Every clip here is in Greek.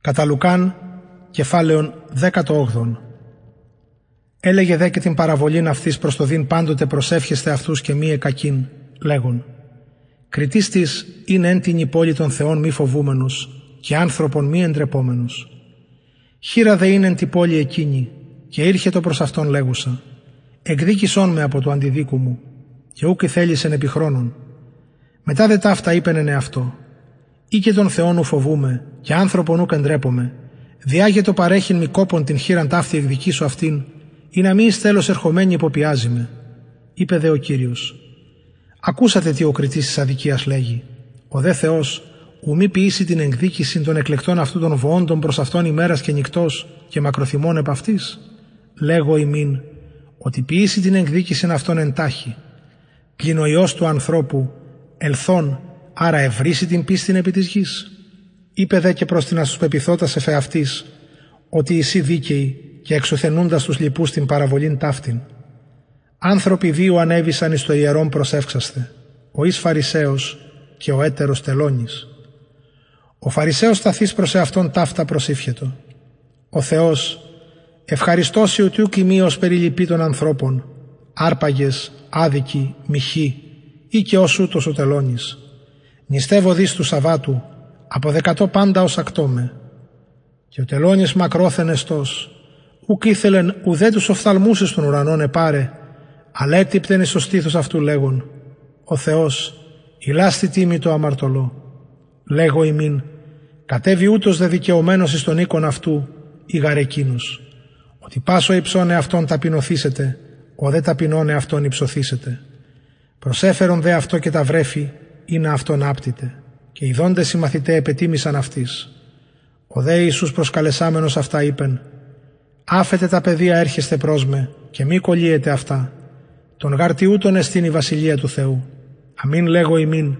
Κατά Λουκάν, κεφάλαιον 18. Έλεγε δε και την παραβολήν αυτής προς το δίν πάντοτε προσεύχεστε αυτούς και μη εκακήν, λέγον. Κριτής της είναι εν την υπόλη των θεών μη φοβούμενος και άνθρωπον μη εντρεπόμενος. Χείρα δε είναι εν την πόλη εκείνη και ήρχε το προς αυτόν λέγουσα. Εκδίκησόν με από το αντιδίκου μου και ούκ θέλησεν επί χρόνων. Μετά δε ταύτα είπεν αυτό ή και τον Θεόν ου φοβούμε, και άνθρωπον ούκ εντρέπομαι, διάγε το παρέχειν μη κόπον την χείραν ταύτη εκδικήσω αυτήν, ή να μη εις τέλος ερχομένη υποπιάζει με. Είπε δε ο Κύριος. Ακούσατε τι ο κριτής της αδικίας λέγει. Ο δε Θεός ου μη ποιήσει την εκδίκηση των εκλεκτών αυτού των βοόντων προς αυτόν ημέρας και νυχτός και μακροθυμών επ' αυτής. Λέγω ημίν ότι ποιήσει την εκδίκηση αυτών εντάχει. Πλην ο Υιός του ανθρώπου ελθόν άρα ευρύσει την πίστην επί της γης. Είπε δε και προς την ασπεπιθώτας εφεαυτής, ότι εσύ δίκαιοι και εξουθενούντας τους λοιπούς την παραβολήν ταύτην. Άνθρωποι δύο ανέβησαν εις το ιερόν προσεύξαστε, ο εις Φαρισαίος και ο έτερος τελώνης. Ο Φαρισαίος σταθείς προς εαυτόν ταύτα προσήφιετο. Ο Θεός ευχαριστώσει ότι ουκ ημίως περιλυπεί των ανθρώπων, άρπαγες, άδικοι, μοιχοί ή και ως ούτως ο τελώνης. Νηστεύω δις του Σαββάτου, από δεκατό πάντα ως ακτόμε. Και ο τελώνης μακρόθενεστος, ουκ ήθελεν ουδέ τους οφθαλμούς των ουρανών επάρε, αλλά έτυπτεν εις το στήθος αυτού λέγον, ο Θεός, ηλάστη τίμη το αμαρτωλό. Λέγω ημίν, κατέβει ούτως δε δικαιωμένος εις τον οίκον αυτού, ή γαρεκίνους, ότι πάσο υψώνε αυτόν ταπεινωθήσετε, ο δε ταπεινώνε αυτόν υψωθήσετε. Προσέφερον δε αυτό και τα βρέφη, ή να αυτόν άπτητε. Και οι δόντες οι μαθητές επετίμησαν αυτής. Ο δε Ιησούς προσκαλεσάμενος αυτά είπεν «Άφετε τα παιδεία έρχεστε προς με και μη κολλείετε αυτά. Τον γαρτιούτον εστίν η βασιλεία του Θεού. Αμήν λέγω ημίν,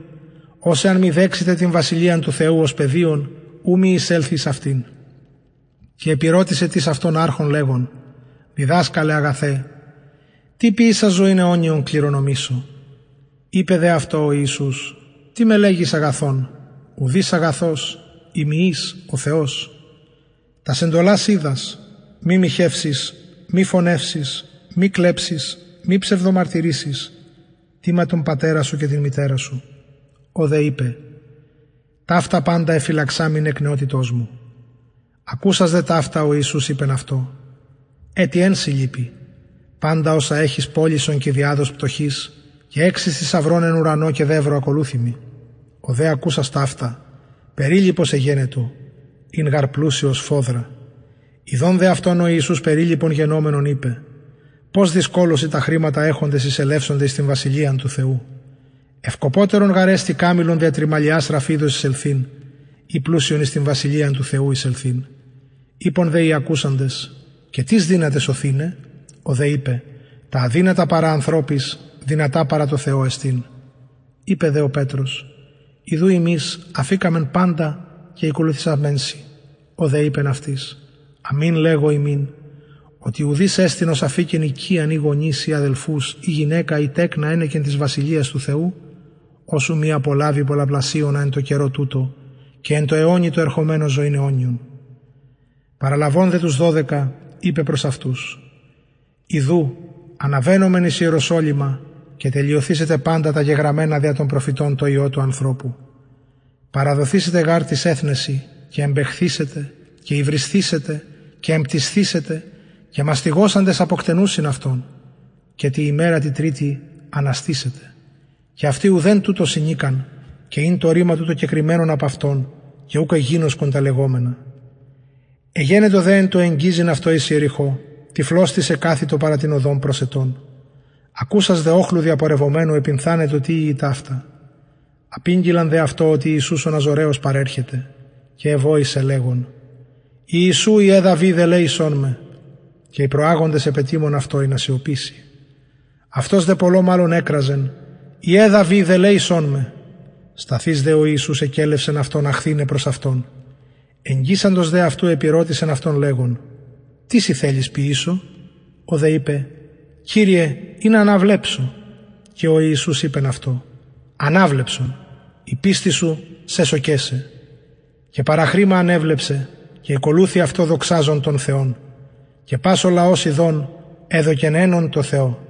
όσε αν μη δέξετε την βασιλεία του Θεού ως παιδίον, ου μη εισέλθεις αυτήν». Και επιρώτησε της αυτόν άρχον λέγον «Διδάσκαλε αγαθέ, τι ποιήσα ζωήν αιώνιον κληρονομήσω». Είπε δε αυτό ο Ιησούς τι με λέγεις αγαθόν, ουδής αγαθός, ημιής ο Θεός. Τα σεντολάς είδας, μη μοιχεύσεις, μη φωνεύσεις, μη κλέψεις, μη ψευδομαρτυρήσεις, τίμα τον πατέρα σου και την μητέρα σου. Ο δε είπε, ταύτα πάντα εφυλαξάμιν εκ νεότητός μου. Ακούσας δε ταύτα ο Ιησούς είπεν αυτό. Έτι εν λείπει, πάντα όσα έχεις πόλησον και διάδος πτωχής, και έξι θησαυρών εν ουρανό και δεύρο ακολούθημη. Ο δε ακούσα αυτά, περίλυπος εγένετο, ειν γαρ πλούσιος φόδρα. Ιδών δε αυτόν ο Ιησούς περίλυπον γενόμενον είπε, πώς δυσκόλωση τα χρήματα έχοντες εισελεύσονται στην βασιλεία του Θεού. Ευκοπότερον γαρέστη κάμιλον διατριμαλιάς ραφίδος εισελθήν, ή πλούσιον εις την βασιλεία του Θεού εισελθήν. Είπον δε οι ακούσαντες, και τις δύνατες σωθήνε, ο δε είπε, τα αδύνατα παρά ανθρώπης, δυνατά παρά το Θεό εστίν. Είπε δε ο Πέτρος, Ιδού εμείς αφήκαμεν πάντα και ακολουθήσαμενσι. Ο δε είπεν αυτής, αμήν λέγω ημίν, ότι ουδής έστεινος αφήκεν οικίαν ή γονείς ή αδελφούς ή γυναίκα ή τέκνα ένεκεν της βασιλείας του Θεού, όσου μη απολάβει πολλαπλασίωνα εν το καιρό τούτο και εν το αιώνι το ερχομένο ζωήν αιώνιον. Παραλαβών δε τους δώδεκα είπε προς αυτούς, Ιδού αναβαίνομεν εις Ιεροσόλυμα και τελειωθήσετε πάντα τα γεγραμμένα δια των προφητών το Υιό του ανθρώπου. Παραδοθήσετε γάρ της έθνεση και εμπεχθήσετε και υβριστήσετε και εμπτισθήσετε και μαστιγώσαντες αποκτενούσιν αυτόν και τη ημέρα τη τρίτη αναστήσετε. Και αυτοί ουδέν τούτο συνήκαν και είναι το ρήμα τούτο κεκριμένον από αυτόν και ούκ εγίνωσκον τα λεγόμενα. Εγένετο δε εν το εγγίζειν αυτό εις ιεριχώ, τυφλώστησε κάθιτο παρά την οδόν προσετών Ακούσας δε όχλου διαπορευομένου επινθάνε το τι η ταύτα. Απήγγυλαν δε αυτό ότι Ιησούς ο Ναζωραίος παρέρχεται και εβόησε λέγον «Ιησού η έδα δε λέησόν με» και οι προάγοντες επετήμων αυτό να σιωπήσει. Αυτός δε πολλό μάλλον έκραζεν «Η έδα δε λέησόν με» Σταθείς δε ο Ιησούς εκέλευσεν αυτόν αχθήνε προς αυτόν. Εγγύσαντος δε αυτού επιρώτησεν αυτόν λέγον «Τι σι θέλεις ποιήσω» Ο δε είπε «Κύριε, είναι αναβλέψω». Και ο Ιησούς είπεν αυτό «Ανάβλεψον, η πίστη σου σε σοκέσε». Και παραχρήμα ανέβλεψε και ακολούθη αυτό δοξάζον τον Θεόν. Και πάσο λαός ειδών έδωκεν έναν το Θεό